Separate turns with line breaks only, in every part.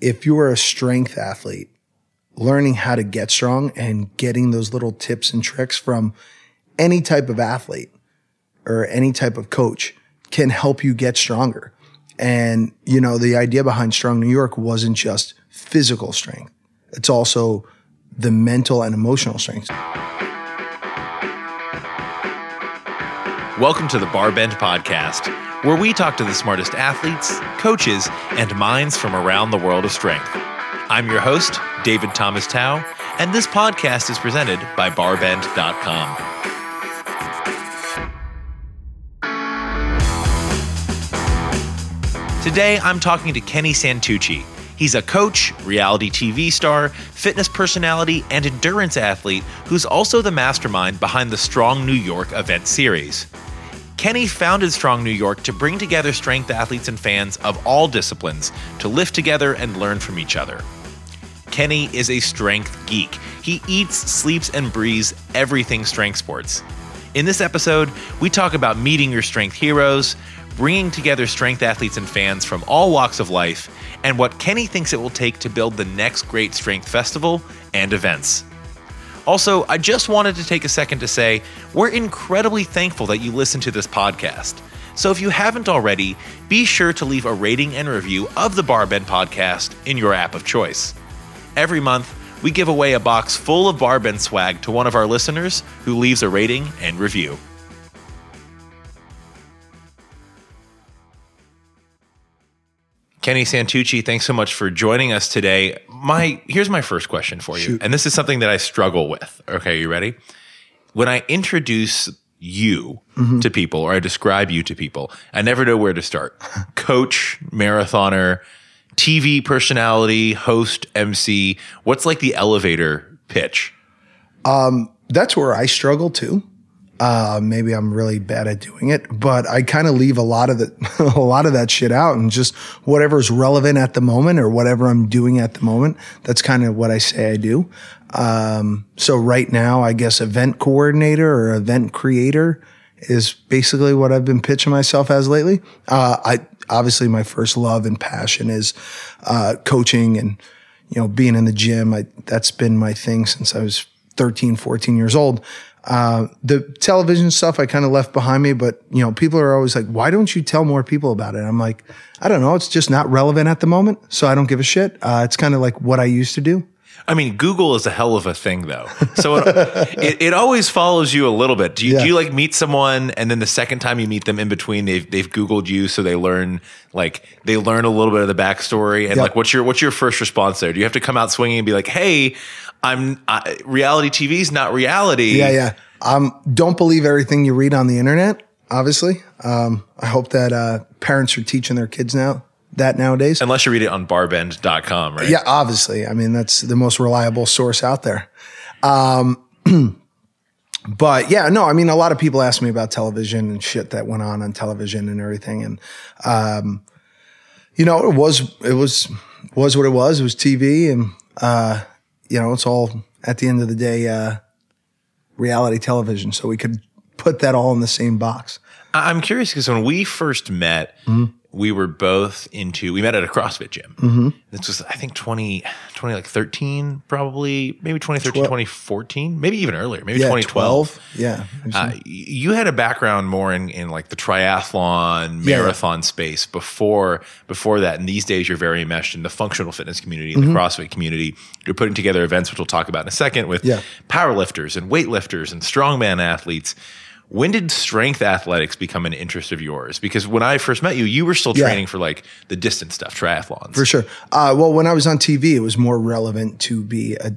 if you are a strength athlete, learning how to get strong and getting those little tips and tricks from any type of athlete or any type of coach can help you get stronger. And, you know, the idea behind Strong New York wasn't just physical strength. It's also the mental and emotional strength.
Welcome to the Barbend Podcast, where we talk to the smartest athletes, coaches, and minds from around the world of strength. I'm your host, David Thomas Tao, and this podcast is presented by Barbend.com. Today, I'm talking to Kenny Santucci. He's a coach, reality TV star, fitness personality, and endurance athlete who's also the mastermind behind the Strong New York event series. Kenny founded Strong New York to bring together strength athletes and fans of all disciplines to lift together and learn from each other. Kenny is a strength geek. He eats, sleeps, and breathes everything strength sports. In this episode, we talk about meeting your strength heroes, bringing together strength athletes and fans from all walks of life, and what Kenny thinks it will take to build the next great strength festival and events. Also, I just wanted to take a second to say we're incredibly thankful that you listen to this podcast. So if you haven't already, be sure to leave a rating and review of the Barbend podcast in your app of choice. Every month, we give away a box full of Barbend swag to one of our listeners who leaves a rating and review. Kenny Santucci, thanks so much for joining us today. My here's my first question for you,
Shoot.
and this is something that I struggle with. Okay, you ready? When I introduce you to people or I describe you to people, I never know where to start. Coach, marathoner, TV personality, host, MC. What's like the elevator pitch?
Um, that's where I struggle too. Uh, maybe I'm really bad at doing it, but I kind of leave a lot of the, a lot of that shit out and just whatever's relevant at the moment or whatever I'm doing at the moment. That's kind of what I say I do. Um, so right now, I guess event coordinator or event creator is basically what I've been pitching myself as lately. Uh, I obviously my first love and passion is, uh, coaching and, you know, being in the gym. I, that's been my thing since I was 13, 14 years old. Uh, the television stuff I kind of left behind me, but you know, people are always like, why don't you tell more people about it? I'm like, I don't know. It's just not relevant at the moment. So I don't give a shit. Uh, it's kind of like what I used to do.
I mean, Google is a hell of a thing, though. So it, it, it always follows you a little bit. Do you,
Yeah.
do you like meet someone, and then the second time you meet them, in between they've they've Googled you, so they learn like they learn a little bit of the backstory, and
Yep.
like what's your what's your first response there? Do you have to come out swinging and be like, "Hey, I'm I, reality TV's not reality"?
Yeah. Yeah. Um, don't believe everything you read on the internet. Obviously. Um, I hope that, uh, parents are teaching their kids now that nowadays.
Unless you read it on Barbend.com, right?
Yeah, obviously. I mean, that's the most reliable source out there. Um, but yeah, no, I mean, a lot of people ask me about television and shit that went on on television and everything. And, um, you know, it was, it was, was what it was. It was TV and, uh, you know, it's all at the end of the day, uh, reality television. So we could put that all in the same box.
I'm curious because when we first met,
Mm-hmm.
We were both into, we met at a CrossFit gym. Mm-hmm. This was, I think, 20, 20 like 13, probably, maybe 2013, 2014, maybe even earlier, maybe
Yeah.
2012.
Yeah.
Uh, you had a background more in, in like the triathlon
Yeah.
marathon space before before that and these days you're very enmeshed in the functional fitness community and the crossfit community you're putting together events which we'll talk about in a second with
Yeah.
powerlifters and weightlifters and strongman athletes when did strength athletics become an interest of yours because when i first met you you were still
Yeah.
training for like the distance stuff triathlons
For sure. Uh, well, when I was on TV, it was more relevant to be a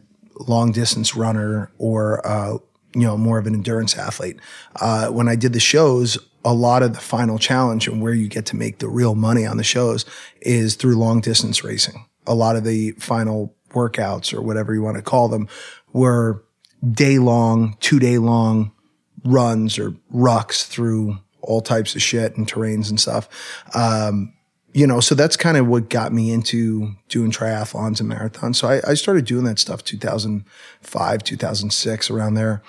long distance runner or, uh, you know, more of an endurance athlete. Uh, when I did the shows, a lot of the final challenge and where you get to make the real money on the shows is through long distance racing. A lot of the final workouts or whatever you want to call them were day long, two day long runs or rucks through all types of shit and terrains and stuff. Um, you know, so that's kind of what got me into doing triathlons and marathons. So I, I started doing that stuff 2005, 2006, around there.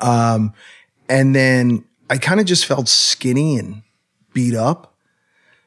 Um, and then I kind of just felt skinny and beat up.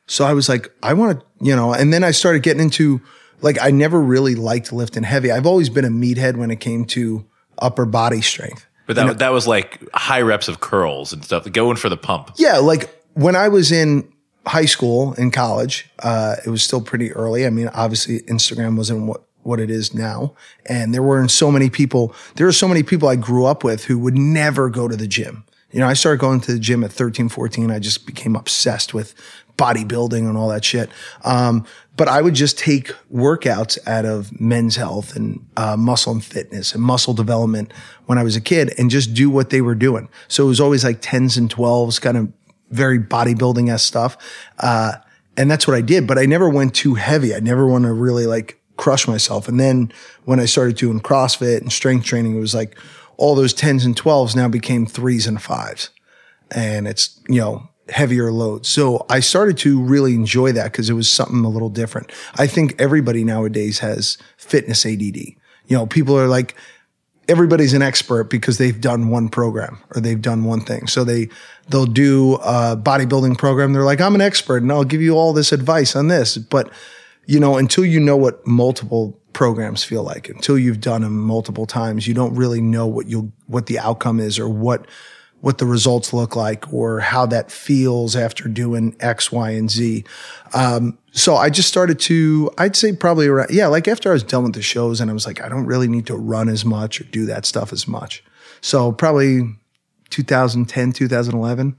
So I was like, I want to, you know, and then I started getting into like, I never really liked lifting heavy. I've always been a meathead when it came to upper body strength.
But that, that was like high reps of curls and stuff, going for the pump.
Yeah. Like when I was in high school and college, uh, it was still pretty early. I mean, obviously Instagram wasn't what, what it is now. And there weren't so many people, there were so many people I grew up with who would never go to the gym. You know, I started going to the gym at 13, 14. I just became obsessed with bodybuilding and all that shit. Um, but I would just take workouts out of men's health and uh, muscle and fitness and muscle development when I was a kid and just do what they were doing. So it was always like 10s and 12s, kind of very bodybuilding s stuff. Uh, and that's what I did, but I never went too heavy. I never want to really like crush myself. And then when I started doing CrossFit and strength training, it was like all those 10s and 12s now became threes and fives. And it's, you know, heavier loads. So I started to really enjoy that because it was something a little different. I think everybody nowadays has fitness ADD. You know, people are like, everybody's an expert because they've done one program or they've done one thing. So they, they'll do a bodybuilding program. They're like, I'm an expert and I'll give you all this advice on this. But, you know, until you know what multiple programs feel like, until you've done them multiple times, you don't really know what you'll, what the outcome is or what, what the results look like or how that feels after doing X, Y, and Z. Um, so I just started to, I'd say probably around, yeah, like after I was done with the shows and I was like, I don't really need to run as much or do that stuff as much. So probably 2010, 2011.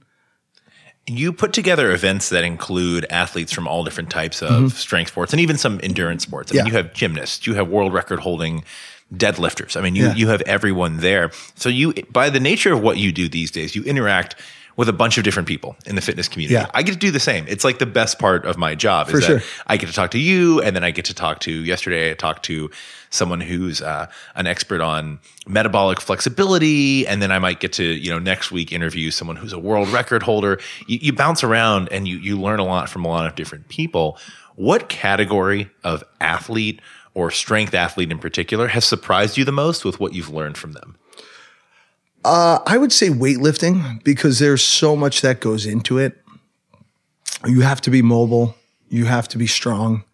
You put together events that include athletes from all different types of mm-hmm. strength sports and even some endurance sports. I mean, you have gymnasts, you have world record holding deadlifters. I mean, you, yeah. you have everyone there. So you, by the nature of what you do these days, you interact with a bunch of different people in the fitness community. Yeah. I get to do the same. It's like the best part of my job is For that sure. I get to talk to you and then I get to talk to yesterday I talked to someone who's uh, an expert on metabolic flexibility and then I might get to, you know, next week interview someone who's a world record holder. You, you bounce around and you you learn a lot from a lot of different people. What category of athlete or strength athlete in particular has surprised you the most with what you've learned from them?
Uh, I would say weightlifting because there's so much that goes into it. You have to be mobile. You have to be strong.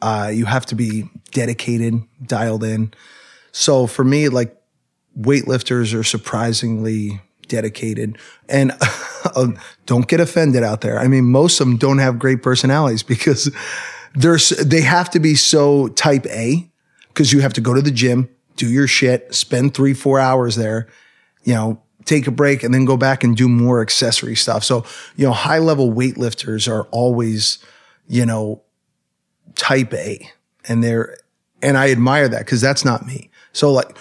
Uh, you have to be dedicated, dialed in. So for me, like weightlifters are surprisingly dedicated and don't get offended out there. I mean, most of them don't have great personalities because there's, they have to be so type A because you have to go to the gym, do your shit, spend three, four hours there, you know, take a break and then go back and do more accessory stuff. So, you know, high level weightlifters are always, you know, type A and they're, and I admire that because that's not me. So like,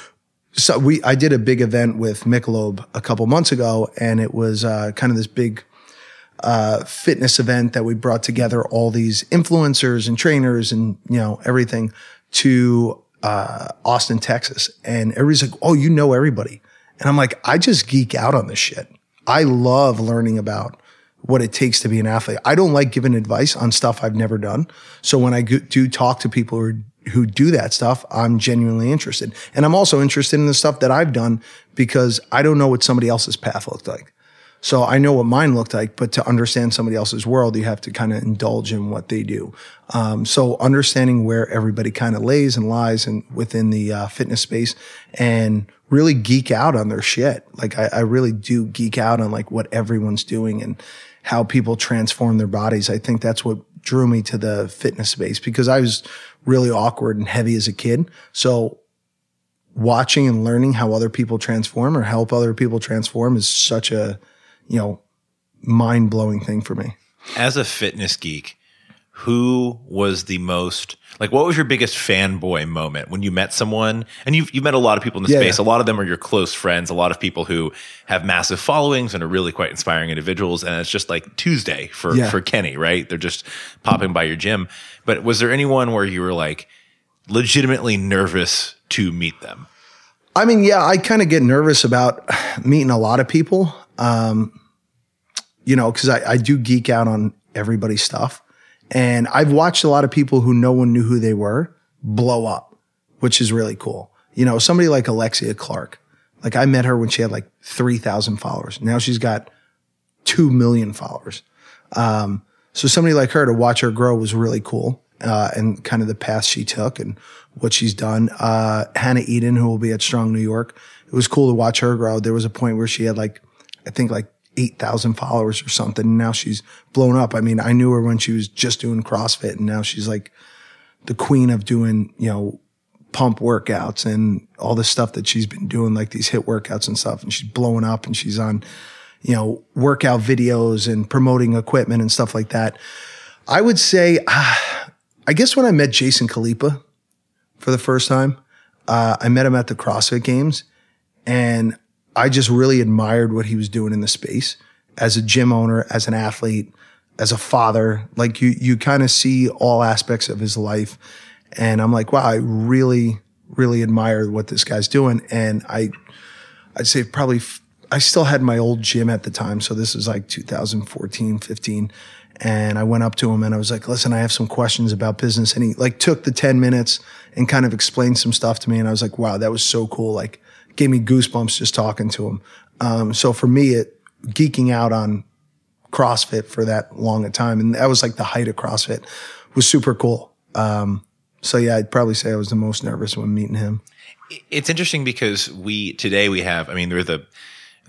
so we, I did a big event with Michelob a couple months ago and it was, uh, kind of this big, uh, fitness event that we brought together all these influencers and trainers and, you know, everything to, uh, Austin, Texas. And everybody's like, Oh, you know everybody. And I'm like, I just geek out on this shit. I love learning about what it takes to be an athlete. I don't like giving advice on stuff I've never done. So when I do talk to people who, who do that stuff, I'm genuinely interested. And I'm also interested in the stuff that I've done because I don't know what somebody else's path looked like. So I know what mine looked like, but to understand somebody else's world, you have to kind of indulge in what they do. Um, so understanding where everybody kind of lays and lies and within the uh, fitness space and really geek out on their shit. Like I, I really do geek out on like what everyone's doing and how people transform their bodies. I think that's what drew me to the fitness space because I was really awkward and heavy as a kid. So watching and learning how other people transform or help other people transform is such a you know, mind blowing thing for me.
As a fitness geek, who was the most like what was your biggest fanboy moment when you met someone and you've, you've met a lot of people in the yeah, space yeah. a lot of them are your close friends a lot of people who have massive followings and are really quite inspiring individuals and it's just like tuesday for yeah. for kenny right they're just popping by your gym but was there anyone where you were like legitimately nervous to meet them
i mean yeah i kind of get nervous about meeting a lot of people um, you know, because I, I do geek out on everybody's stuff. And I've watched a lot of people who no one knew who they were blow up, which is really cool. You know, somebody like Alexia Clark. Like I met her when she had like 3,000 followers. Now she's got 2 million followers. Um, So somebody like her to watch her grow was really cool. Uh, and kind of the path she took and what she's done. Uh, Hannah Eden, who will be at Strong New York. It was cool to watch her grow. There was a point where she had like, I think like 8,000 followers or something. And now she's blown up. I mean, I knew her when she was just doing CrossFit and now she's like the queen of doing, you know, pump workouts and all the stuff that she's been doing, like these hit workouts and stuff. And she's blowing up and she's on, you know, workout videos and promoting equipment and stuff like that. I would say, I guess when I met Jason Khalipa for the first time, uh, I met him at the CrossFit Games, and I just really admired what he was doing in the space as a gym owner, as an athlete, as a father. Like you, you kind of see all aspects of his life, and I'm like, wow, I really, really admire what this guy's doing. And I, I'd say probably, f- I still had my old gym at the time, so this is like 2014, 15 and I went up to him and I was like, listen, I have some questions about business. And he like took the 10 minutes and kind of explained some stuff to me. And I was like, wow, that was so cool. Like gave me goosebumps just talking to him. Um, so for me, it geeking out on CrossFit for that long a time. And that was like the height of CrossFit was super cool. Um, so yeah, I'd probably say I was the most nervous when meeting him.
It's interesting because we today we have. I mean, there's the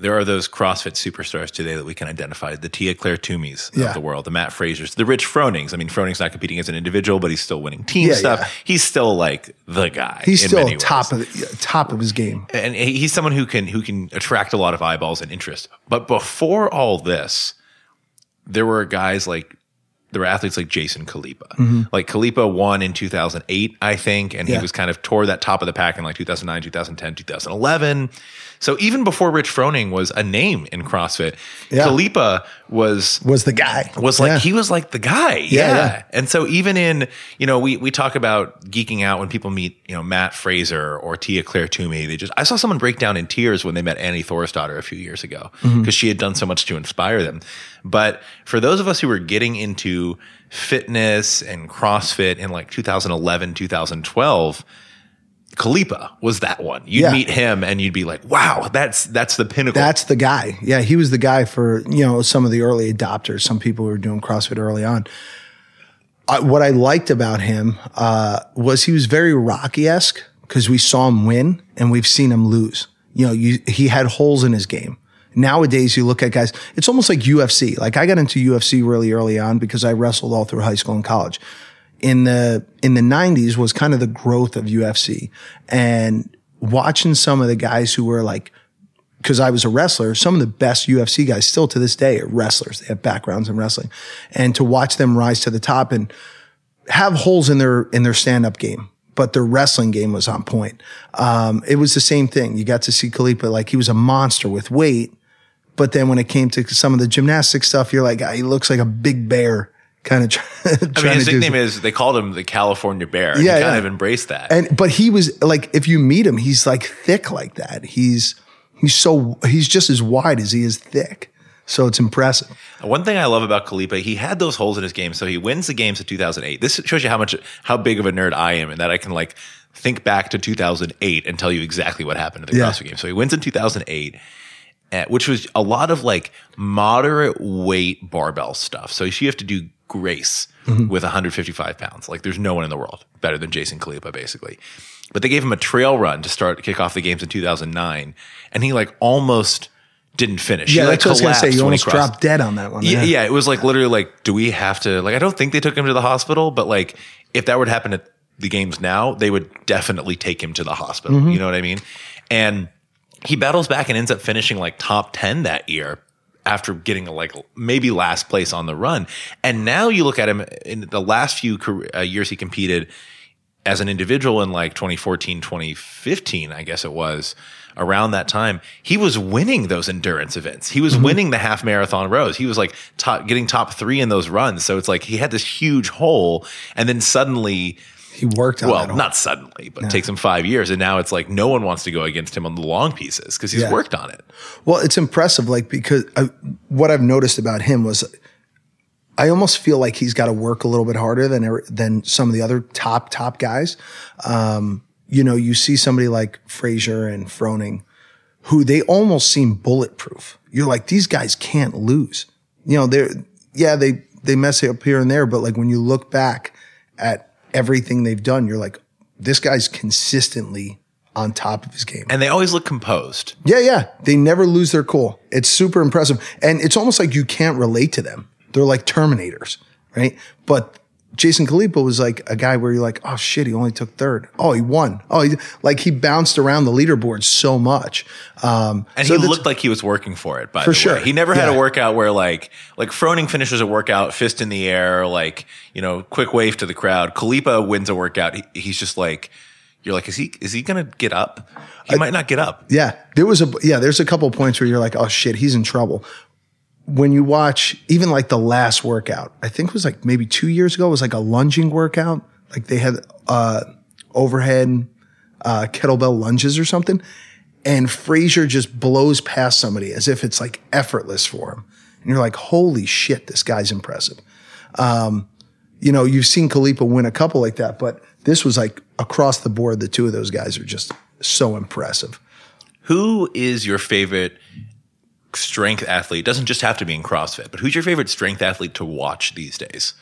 there are those CrossFit superstars today that we can identify the Tia-Clair Toomeys
Yeah.
of the world, the Mat Frasers, the Rich Fronings. I mean, Froning's not competing as an individual, but he's still winning team
Yeah,
stuff.
yeah.
He's still like the guy.
He's
in
still
many
top
ways.
of the, top of his game.
and he's someone who can who can attract a lot of eyeballs and interest. But before all this, there were guys like there were athletes like Jason Khalipa. Mm-hmm. Like Khalipa won in 2008, I think, and
Yeah.
he was kind of toward that top of the pack in like 2009, 2010, 2011. So even before Rich Froning was a name in CrossFit,
Yeah.
Khalipa was
Was the guy.
was like
Yeah.
he was like the guy. Yeah.
yeah.
And so even in, you know, we we talk about geeking out when people meet, you know, Mat Fraser or Tia-Clair Toomey. They just I saw someone break down in tears when they met Annie Thorisdottir a few years ago because
Mm-hmm.
she had done so much to inspire them. But for those of us who were getting into fitness and CrossFit in like 2011, 2012, Khalipa was that one. You'd
Yeah.
meet him and you'd be like, wow, that's that's the pinnacle.
That's the guy. Yeah, he was the guy for you know some of the early adopters, some people who were doing CrossFit early on. I, what I liked about him uh, was he was very Rocky esque because we saw him win and we've seen him lose. You know, you, he had holes in his game. Nowadays, you look at guys, it's almost like UFC. Like I got into UFC really early on because I wrestled all through high school and college. In the in the 90s was kind of the growth of UFC and watching some of the guys who were like because I was a wrestler, some of the best UFC guys still to this day are wrestlers. They have backgrounds in wrestling. And to watch them rise to the top and have holes in their in their stand-up game, but their wrestling game was on point. Um, it was the same thing. You got to see Khalipa like he was a monster with weight, but then when it came to some of the gymnastic stuff, you're like, ah, he looks like a big bear kind of try,
I mean, his
to
nickname is they called him the California Bear. and
Yeah,
he kind
yeah.
of embraced that.
and but he was like if you meet him he's like thick like that he's he's so he's just as wide as he is thick so it's impressive
One thing I love about Khalipa, he had those holes in his game. So he wins the games of 2008. This shows you how much, how big of a nerd I am and that I can like think back to 2008 and tell you exactly what happened at the
Yeah.
CrossFit game. So he wins in 2008. uh, Which was a lot of like moderate weight barbell stuff. So you have to do grace with 155 pounds. Like there's no one in the world better than Jason Khalipa, basically. But they gave him a trail run to start kick off the games in 2009, and he like almost didn't finish.
yeah
he, like,
that's what i was gonna say you almost dropped dead on that one
yeah, yeah, it was like literally like, do we have to like? I don't think they took him to the hospital, but like, if that were to happen at the games now, they would definitely take him to the hospital.
Mm-hmm.
You know what I mean? And he battles back and ends up finishing like top ten that year after getting like maybe last place on the run. And now you look at him in the last few career, uh, years he competed as an individual in like 2014, 2015, I guess it was around that time, he was winning those endurance events. He was winning the half marathon rows. He was like top, getting top three in those runs. So it's like he had this huge hole and then suddenly,
he worked on
well, not suddenly, but it takes him five years. And now it's like no one wants to go against him on the long pieces because he's
Yeah.
worked on it.
Well, it's impressive, like because I, what I've noticed about him was, I almost feel like he's got to work a little bit harder than than some of the other top top guys. Um, you know, you see somebody like Fraser and Froning, who they almost seem bulletproof. You're like, these guys can't lose. You know, they're yeah, they they mess it up here and there, but like when you look back at everything they've done, you're like, this guy's consistently on top of his game.
And they always look composed.
Yeah, yeah. They never lose their cool. It's super impressive. And it's almost like you can't relate to them. They're like Terminators, right? But Jason Khalipa was like a guy where you're like, oh shit, he only took third. Oh, he won. Oh, he, like he bounced around the leaderboard so much. Um,
And
so
he looked like he was working for it, by
For
the
sure.
way. He never had
Yeah.
a workout where like like Froning finishes a workout, fist in the air, like, you know, quick wave to the crowd. Khalipa wins a workout. He, he's just like you're like, is he is he gonna get up? He might not get up.
Yeah, there was a yeah. There's a couple points where you're like, oh shit, he's in trouble. When you watch even like the last workout, I think it was like maybe two years ago. It was like a lunging workout. Like they had uh, overhead uh, kettlebell lunges or something, and Fraser just blows past somebody as if it's like effortless for him. And you're like, holy shit, this guy's impressive. Um, you know, you've seen Khalipa win a couple like that, but this was like across the board. The two of those guys are just so impressive.
Who is your favorite strength athlete? Doesn't just have to be in CrossFit, but who's your favorite strength athlete to watch these days?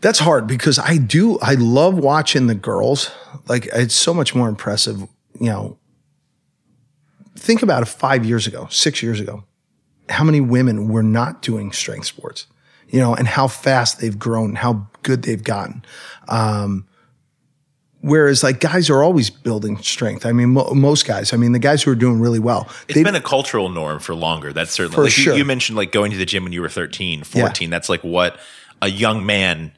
That's hard because I do, I love watching the girls. Like it's so much more impressive, you know. Think about it five years ago, six years ago, how many women were not doing strength sports, you know, and how fast they've grown, how good they've gotten. Um, whereas like guys are always building strength. I mean, mo- most guys, I mean, the guys who are doing really well,
It's been a cultural norm for longer. That's certainly
For
like you-
sure.
you, mentioned like going to the gym when you were 13, 14. That's like what a young man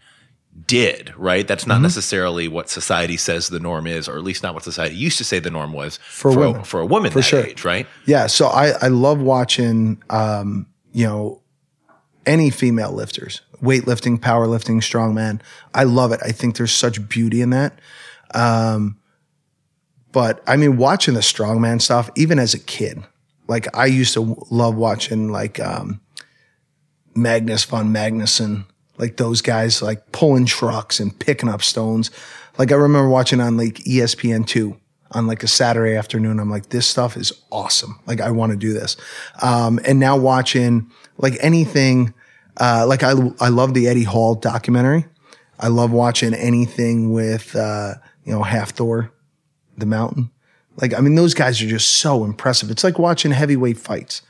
did, right? That's
Mm-hmm.
not necessarily what society says the norm is, or at least not what society used to say the norm was
For
a,
women.
for a woman
For
that
sure.
age, right?
Yeah, so I I love watching um, you know any female lifters, weightlifting, powerlifting, strongman. I love it. I think there's such beauty in that. Um, but I mean, watching the strongman stuff, even as a kid, like I used to love watching like um, Magnus von Magnusson, like those guys, like pulling trucks and picking up stones. Like I remember watching on like ESPN two on like a Saturday afternoon. I'm like, this stuff is awesome. Like I want to do this. Um, and now watching like anything, uh, like I, I love the Eddie Hall documentary. I love watching anything with, uh, you know, Hafthor, the mountain. Like, I mean, those guys are just so impressive. It's like watching heavyweight fights.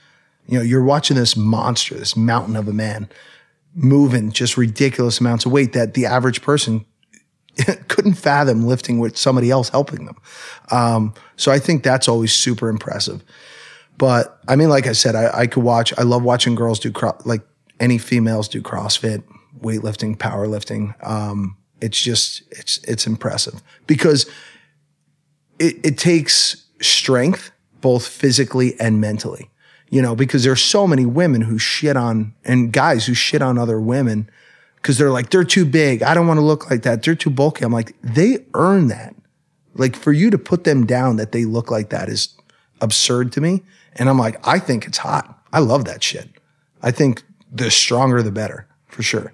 You know, you're watching this monster, this mountain of a man moving just ridiculous amounts of weight that the average person couldn't fathom lifting with somebody else helping them. Um, so I think that's always super impressive. But I mean, like I said, I, I could watch, I love watching girls do, cro- like any females do CrossFit, weightlifting, powerlifting. Um, it's just, it's, it's impressive because it, it takes strength, both physically and mentally, you know, because there's so many women who shit on and guys who shit on other women because they're like, they're too big. I don't want to look like that. They're too bulky. I'm like, they earn that. Like for you to put them down that they look like that is absurd to me. And I'm like, I think it's hot. I love that shit. I think the stronger, the better for sure.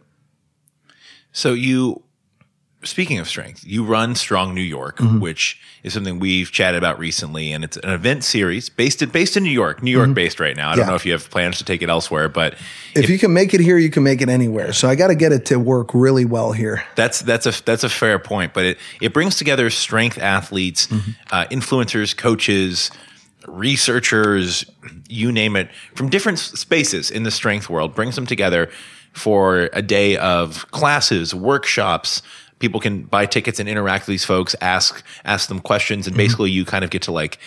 So you, speaking of strength, you run Strong New York,
Mm-hmm.
which is something we've chatted about recently, and it's an event series based in, based in New York, New York based right now. I don't
Mm-hmm.
Know if you have plans to take it elsewhere, but
If you can make it here, you can make it anywhere. So I got to get it to work really well here.
That's that's a that's a fair point, but it it brings together strength athletes, uh, influencers, coaches, researchers, you name it, from different spaces in the strength world. Brings them together for a day of classes, workshops. People can buy tickets and interact with these folks, ask ask them questions, and basically you kind of get to like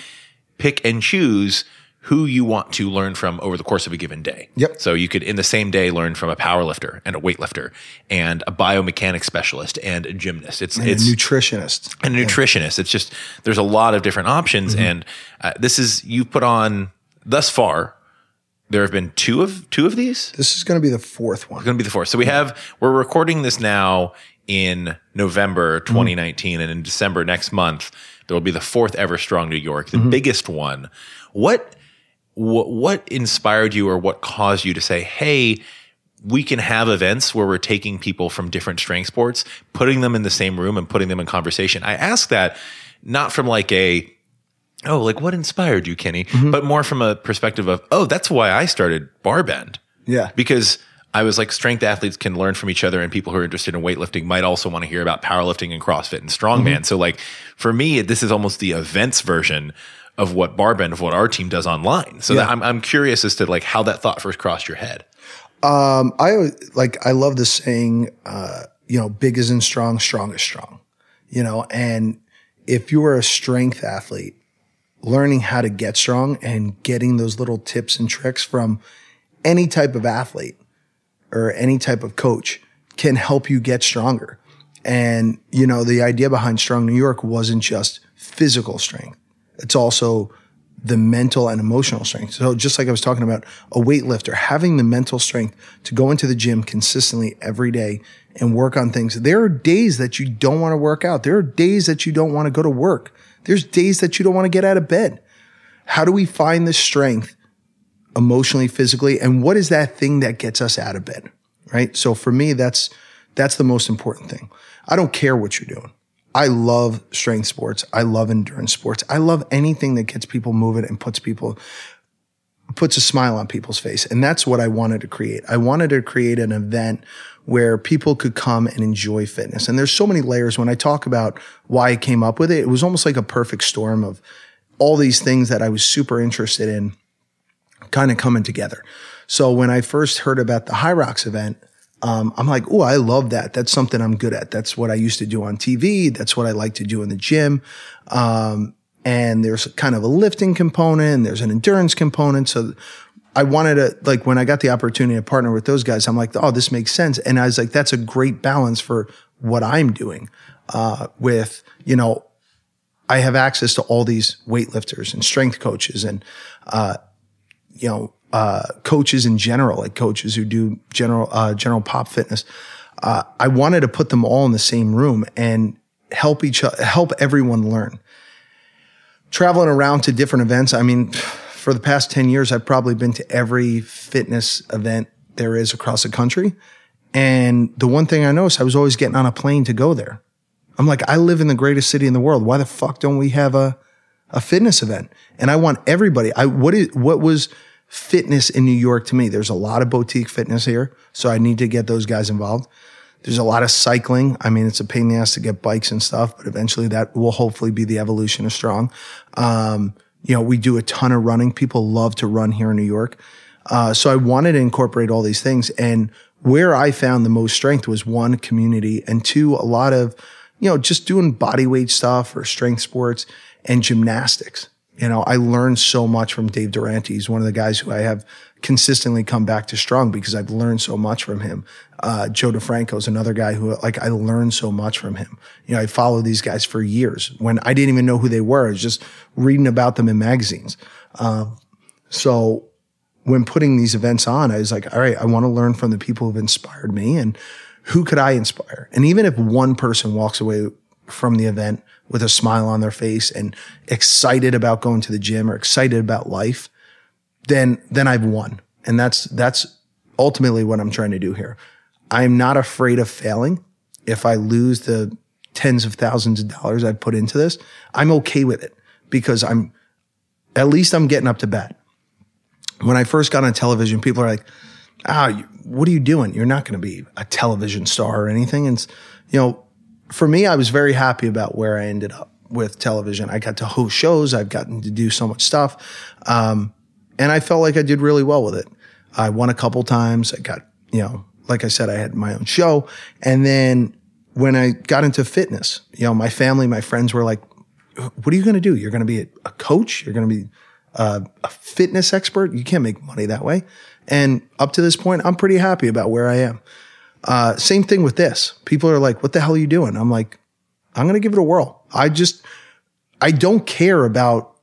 pick and choose who you want to learn from over the course of a given day.
Yep.
So you could in the same day learn from a power lifter and a weightlifter and a biomechanics specialist and a gymnast. It's
And
it's
a nutritionist.
and a nutritionist. It's just there's a lot of different options,
Mm-hmm.
and uh, this is you put on thus far. There have been two of two of these.
This is going to be the fourth one.
Going to be the fourth. So we have we're recording this now in November mm-hmm. 2019, and in December next month there will be the fourth ever Strong New York, the mm-hmm. biggest one. What what what inspired you, or what caused you to say, "Hey"? we can have events where we're taking people from different strength sports, putting them in the same room and putting them in conversation. I ask that not from like a, oh, like what inspired you, Kenny, mm-hmm. but more from a perspective of, oh, that's why I started Barbend.
Yeah.
Because I was like, strength athletes can learn from each other, and people who are interested in weightlifting might also want to hear about powerlifting and CrossFit and strongman. Mm-hmm. So, like, for me, this is almost the events version of what Barbend, of what our team does online. So, yeah. I'm, I'm curious as to like how that thought first crossed your head.
Um, I like, I love the saying, uh, you know, big is in strong, strong is strong, you know, and if you are a strength athlete, learning how to get strong and getting those little tips and tricks from any type of athlete or any type of coach can help you get stronger. And, you know, the idea behind Strong New York wasn't just physical strength. It's also the mental and emotional strength. So just like I was talking about a weightlifter, having the mental strength to go into the gym consistently every day and work on things. There are days that you don't want to work out. There are days that you don't want to go to work. There's days that you don't want to get out of bed. How do we find the strength emotionally, physically? And what is that thing that gets us out of bed? Right. So for me, that's, that's the most important thing. I don't care what you're doing. I love strength sports. I love endurance sports. I love anything that gets people moving and puts people, puts a smile on people's face. And that's what I wanted to create. I wanted to create an event where people could come and enjoy fitness. And there's so many layers. When I talk about why I came up with it, it was almost like a perfect storm of all these things that I was super interested in kind of coming together. So when I first heard about the Hyrox event, um, I'm like, oh, I love that. That's something I'm good at. That's what I used to do on TV. That's what I like to do in the gym. Um, and there's kind of a lifting component. and There's an endurance component. So I wanted to, like, when I got the opportunity to partner with those guys, I'm like, oh, this makes sense. And I was like, that's a great balance for what I'm doing, uh, with, you know, I have access to all these weightlifters and strength coaches and, uh, you know, uh, coaches in general, like coaches who do general, uh, general pop fitness. Uh, I wanted to put them all in the same room and help each, help everyone learn. Traveling around to different events. I mean, for the past 10 years, I've probably been to every fitness event there is across the country. And the one thing I noticed, I was always getting on a plane to go there. I'm like, I live in the greatest city in the world. Why the fuck don't we have a, a fitness event? And I want everybody. I, what is, what was fitness in New York to me? There's a lot of boutique fitness here. So I need to get those guys involved. There's a lot of cycling. I mean, it's a pain in the ass to get bikes and stuff, but eventually that will hopefully be the evolution of strong. Um, you know, we do a ton of running. People love to run here in New York. Uh, so I wanted to incorporate all these things. And where I found the most strength was one, community, and two, a lot of, you know, just doing body weight stuff or strength sports and gymnastics. You know, I learned so much from Dave Durante. He's one of the guys who I have consistently come back to strong because I've learned so much from him. Uh, Joe DeFranco is another guy who like I learned so much from him. You know, I followed these guys for years when I didn't even know who they were. I was just reading about them in magazines. Uh, so when putting these events on, I was like, all right, I want to learn from the people who've inspired me and who could I inspire? And even if one person walks away from the event with a smile on their face and excited about going to the gym or excited about life, then, then I've won. And that's, that's ultimately what I'm trying to do here. I'm not afraid of failing. If I lose the tens of thousands of dollars I've put into this, I'm okay with it because I'm, at least I'm getting up to bat. When I first got on television, people are like, ah, what are you doing? You're not going to be a television star or anything. And, you know, for me, I was very happy about where I ended up with television. I got to host shows. I've gotten to do so much stuff. Um, and I felt like I did really well with it. I won a couple times. I got, you know, like I said, I had my own show. And then when I got into fitness, you know, my family, my friends were like, what are you going to do? You're going to be a, coach. You're going to be a, a fitness expert. You can't make money that way. And up to this point, I'm pretty happy about where I am. Uh, same thing with this. People are like, what the hell are you doing? I'm like, I'm going to give it a whirl. I just, I don't care about,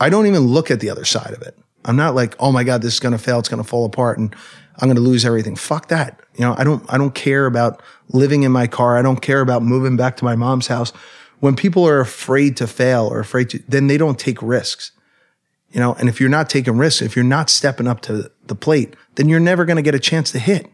I don't even look at the other side of it. I'm not like, oh my God, this is going to fail. It's going to fall apart and I'm going to lose everything. Fuck that. You know, I don't, I don't care about living in my car. I don't care about moving back to my mom's house. When people are afraid to fail or afraid to, then they don't take risks. You know, and if you're not taking risks, if you're not stepping up to the plate, then you're never going to get a chance to hit.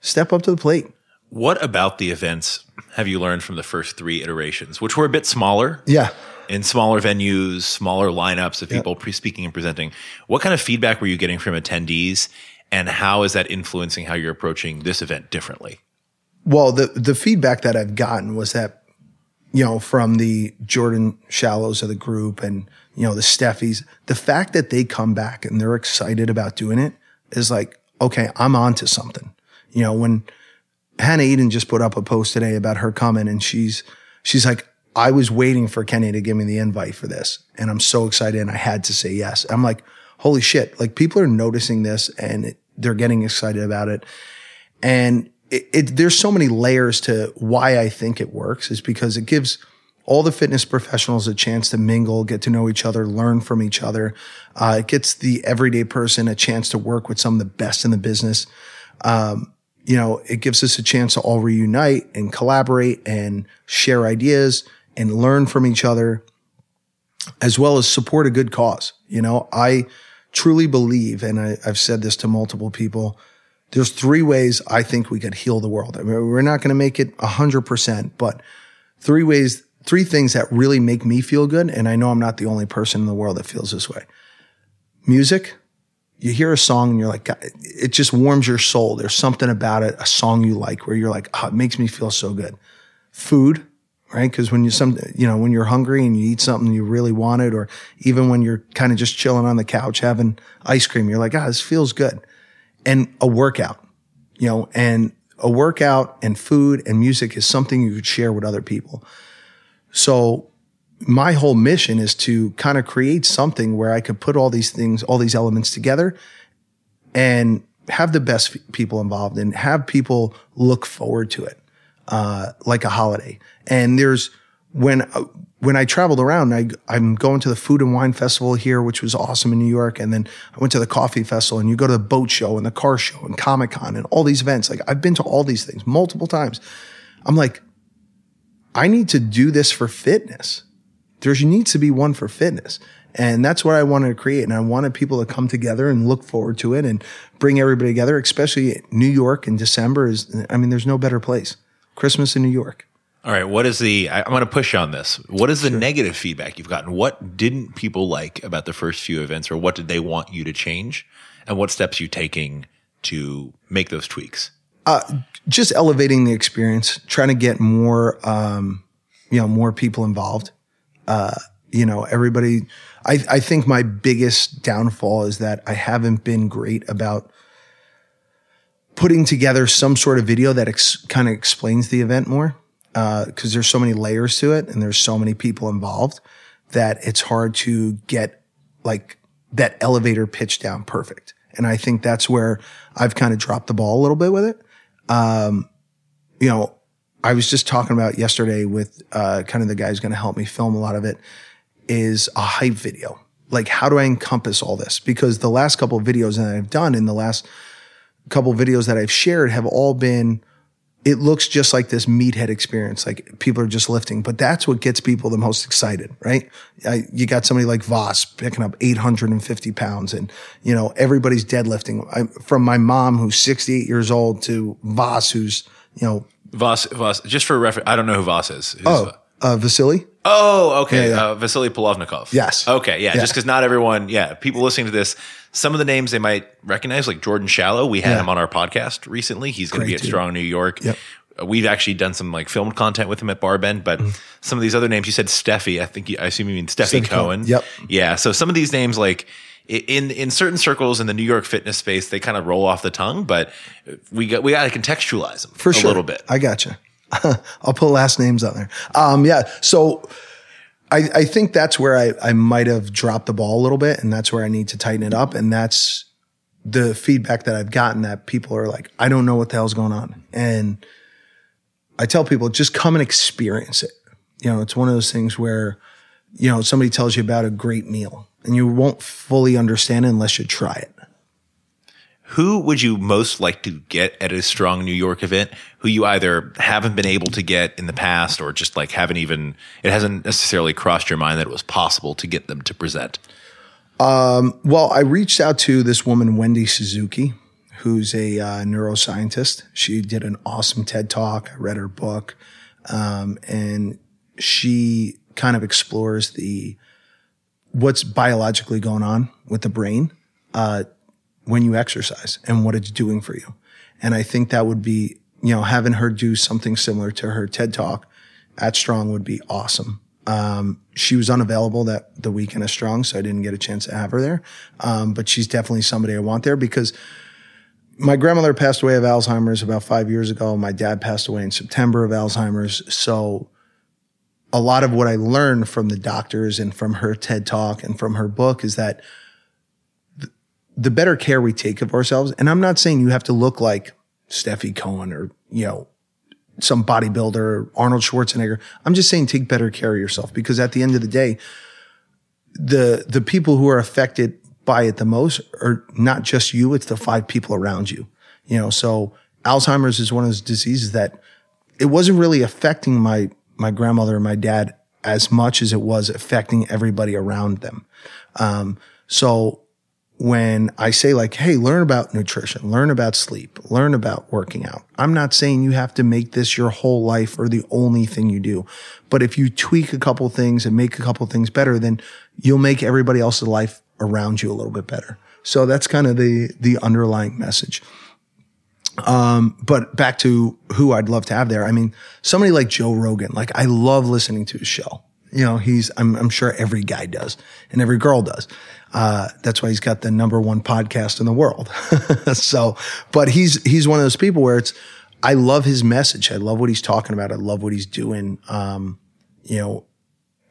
Step up to the plate.
What about the events have you learned from the first three iterations, which were a bit smaller?
Yeah
in smaller venues, smaller lineups of people pre- speaking and presenting. What kind of feedback were you getting from attendees? And how is that influencing how you're approaching this event differently?
Well, the the feedback that I've gotten was that, you know, from the Jordan Shallows of the group and you know the Stefis, the fact that they come back and they're excited about doing it is like, okay, I'm on to something. You know, when Hannah Eden just put up a post today about her coming and she's she's like, I was waiting for Kenny to give me the invite for this. And I'm so excited and I had to say yes. I'm like, holy shit. Like people are noticing this and it, they're getting excited about it. And it, it, there's so many layers to why I think it works is because it gives all the fitness professionals a chance to mingle, get to know each other, learn from each other. Uh, it gets the everyday person a chance to work with some of the best in the business. Um, you know, it gives us a chance to all reunite and collaborate and share ideas and learn from each other, as well as support a good cause. You know, I truly believe, and I, have said this to multiple people, there's three ways I think we could heal the world. I mean, we're not going to make it hundred percent, but three ways, three things that really make me feel good. And I know I'm not the only person in the world that feels this way. Music, you hear a song and you're like, it just warms your soul. There's something about it, a song you like where you're like, oh, it makes me feel so good. Food, right? Because when you some, you know, when you're hungry and you eat something you really wanted, or even when you're kind of just chilling on the couch having ice cream, you're like, ah, this feels good. And a workout, you know, and a workout and food and music is something you could share with other people. So my whole mission is to kind of create something where I could put all these things, all these elements together and have the best people involved and have people look forward to it, uh, like a holiday. And there's, when, uh, when I traveled around, I, I'm going to the food and wine festival here, which was awesome in New York. And then I went to the coffee festival and you go to the boat show and the car show and Comic Con and all these events. Like I've been to all these things multiple times. I'm like, I need to do this for fitness there needs to be one for fitness. And that's what I wanted to create. And I wanted people to come together and look forward to it and bring everybody together, especially New York in December is, I mean, there's no better place. Christmas in New York.
All right. What is the, I, am going to push on this. What is the sure. negative feedback you've gotten? What didn't people like about the first few events or what did they want you to change? And what steps you taking to make those tweaks?
Uh, just elevating the experience, trying to get more, um, you know, more people involved uh, you know, everybody, I, I think my biggest downfall is that I haven't been great about putting together some sort of video that ex- kind of explains the event more. Uh, cause there's so many layers to it and there's so many people involved that it's hard to get like that elevator pitch down perfect. And I think that's where I've kind of dropped the ball a little bit with it. Um, you know, I was just talking about yesterday with uh, kind of the guy who's going to help me film a lot of it is a hype video. Like, how do I encompass all this? Because the last couple of videos that I've done in the last couple of videos that I've shared have all been, it looks just like this meathead experience. Like people are just lifting, but that's what gets people the most excited, right? I, you got somebody like Voss picking up 850 pounds and, you know, everybody's deadlifting I, from my mom who's 68 years old to Voss who's, you know,
Voss, Voss, just for reference, I don't know who Voss is. Who's
oh, uh, Vasily.
Oh, okay. Yeah, yeah. Uh, Vasily Polovnikov.
Yes.
Okay. Yeah. yeah. Just because not everyone, yeah, people listening to this, some of the names they might recognize, like Jordan Shallow. We had him on our podcast recently. He's going to be at Strong New York. Yep. Uh, we've actually done some like filmed content with him at Barbend, but mm. some of these other names, you said Stefi. I think you, I assume you mean Stefi, Stefi Cohen.
Cohen. Yep.
Yeah. So some of these names, like in in certain circles in the New York fitness space, they kind of roll off the tongue, but we got we got to contextualize them
for
a
sure.
little bit.
I got you. I'll put last names on there. Um, yeah. So I, I think that's where I, I might have dropped the ball a little bit and that's where I need to tighten it up. And that's the feedback that I've gotten that people are like, I don't know what the hell's going on. And I tell people just come and experience it. You know, it's one of those things where, you know, somebody tells you about a great meal and you won't fully understand it unless you try it.
Who would you most like to get at a strong New York event who you either haven't been able to get in the past or just like haven't even, it hasn't necessarily crossed your mind that it was possible to get them to present?
Um, well, I reached out to this woman, Wendy Suzuki, who's a uh, neuroscientist. She did an awesome TED talk. I read her book. Um, and she kind of explores the, what's biologically going on with the brain. Uh, when you exercise and what it's doing for you. And I think that would be, you know, having her do something similar to her TED talk at Strong would be awesome. Um, she was unavailable that the weekend of Strong, so I didn't get a chance to have her there. Um, but she's definitely somebody I want there because my grandmother passed away of Alzheimer's about five years ago. My dad passed away in September of Alzheimer's. So a lot of what I learned from the doctors and from her TED talk and from her book is that the better care we take of ourselves, and I'm not saying you have to look like Stefi Cohen or, you know, some bodybuilder, Arnold Schwarzenegger. I'm just saying take better care of yourself because at the end of the day, the, the people who are affected by it the most are not just you, it's the five people around you. You know, so Alzheimer's is one of those diseases that it wasn't really affecting my, my grandmother and my dad as much as it was affecting everybody around them. Um, so when I say like, Hey, learn about nutrition, learn about sleep, learn about working out. I'm not saying you have to make this your whole life or the only thing you do. But if you tweak a couple things and make a couple things better, then you'll make everybody else's life around you a little bit better. So that's kind of the, the underlying message. Um, but back to who I'd love to have there. I mean, somebody like Joe Rogan, like I love listening to his show. You know, he's, I'm, I'm sure every guy does and every girl does. Uh, that's why he's got the number one podcast in the world. so, but he's, he's one of those people where it's, I love his message. I love what he's talking about. I love what he's doing. Um, you know,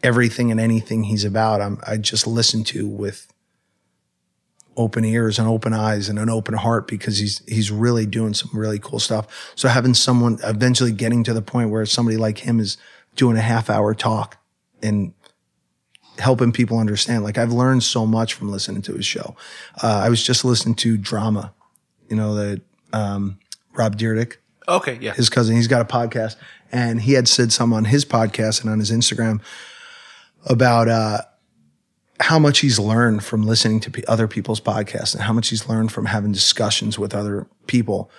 everything and anything he's about, I'm, I just listen to with open ears and open eyes and an open heart because he's, he's really doing some really cool stuff. So having someone eventually getting to the point where somebody like him is doing a half hour talk and helping people understand. Like I've learned so much from listening to his show. Uh, I was just listening to Drama, you know, the, um, Rob Dyrdek.
Okay. Yeah.
His cousin, he's got a podcast and he had said something on his podcast and on his Instagram about, uh, how much he's learned from listening to other people's podcasts and how much he's learned from having discussions with other people.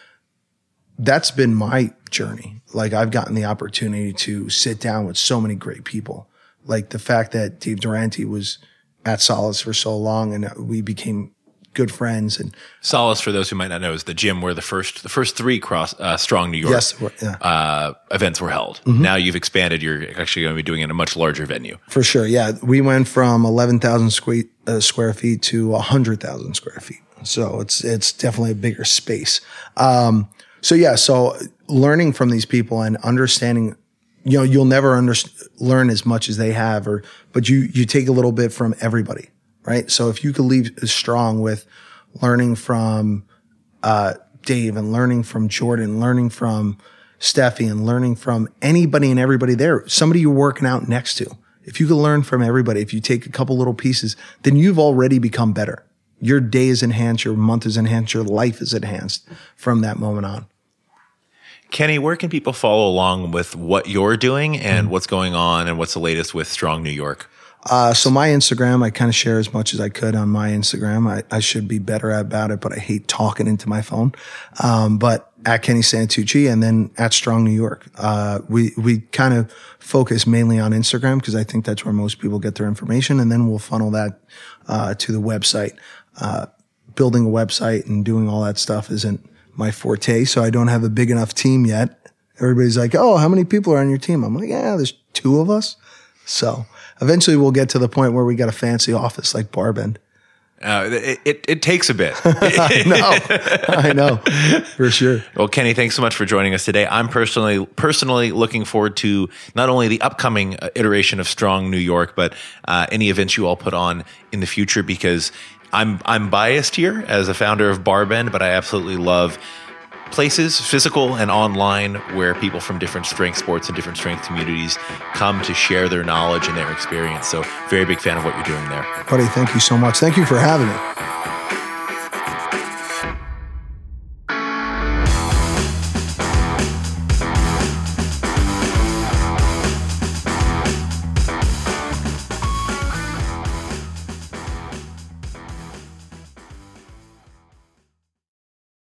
That's been my journey. Like I've gotten the opportunity to sit down with so many great people like the fact that Dave Durante was at Solace for so long and we became good friends and
Solace for those who might not know is the gym where the first the first three cross uh, strong New York
yes, yeah.
uh, events were held. Mm-hmm. Now you've expanded. You're actually going to be doing it in a much larger venue.
For sure, yeah. We went from eleven thousand square, uh, square feet to hundred thousand square feet. So it's it's definitely a bigger space. Um, so yeah, so learning from these people and understanding you know, you'll never under, learn as much as they have or, but you, you take a little bit from everybody, right? So if you could leave strong with learning from, uh, Dave and learning from Jordan, learning from Stefi and learning from anybody and everybody there, somebody you're working out next to. If you could learn from everybody, if you take a couple little pieces, then you've already become better. Your day is enhanced, your month is enhanced, your life is enhanced from that moment on.
Kenny, where can people follow along with what you're doing and mm. what's going on and what's the latest with Strong New York?
Uh, so my Instagram, I kind of share as much as I could on my Instagram. I, I should be better at about it, but I hate talking into my phone. Um, but at Kenny Santucci and then at Strong New York, uh, we, we kind of focus mainly on Instagram because I think that's where most people get their information. And then we'll funnel that, uh, to the website. Uh, building a website and doing all that stuff isn't, my forte. So I don't have a big enough team yet. Everybody's like, Oh, how many people are on your team? I'm like, yeah, there's two of us. So eventually we'll get to the point where we got a fancy office like BarBend.
Uh, it, it, it, takes a bit.
I know. I know for sure.
Well, Kenny, thanks so much for joining us today. I'm personally, personally looking forward to not only the upcoming uh, iteration of Strong New York, but uh, any events you all put on in the future because I'm I'm biased here as a founder of BarBend, but I absolutely love places, physical and online, where people from different strength sports and different strength communities come to share their knowledge and their experience. So, very big fan of what you're doing there.
Buddy, thank you so much. Thank you for having me.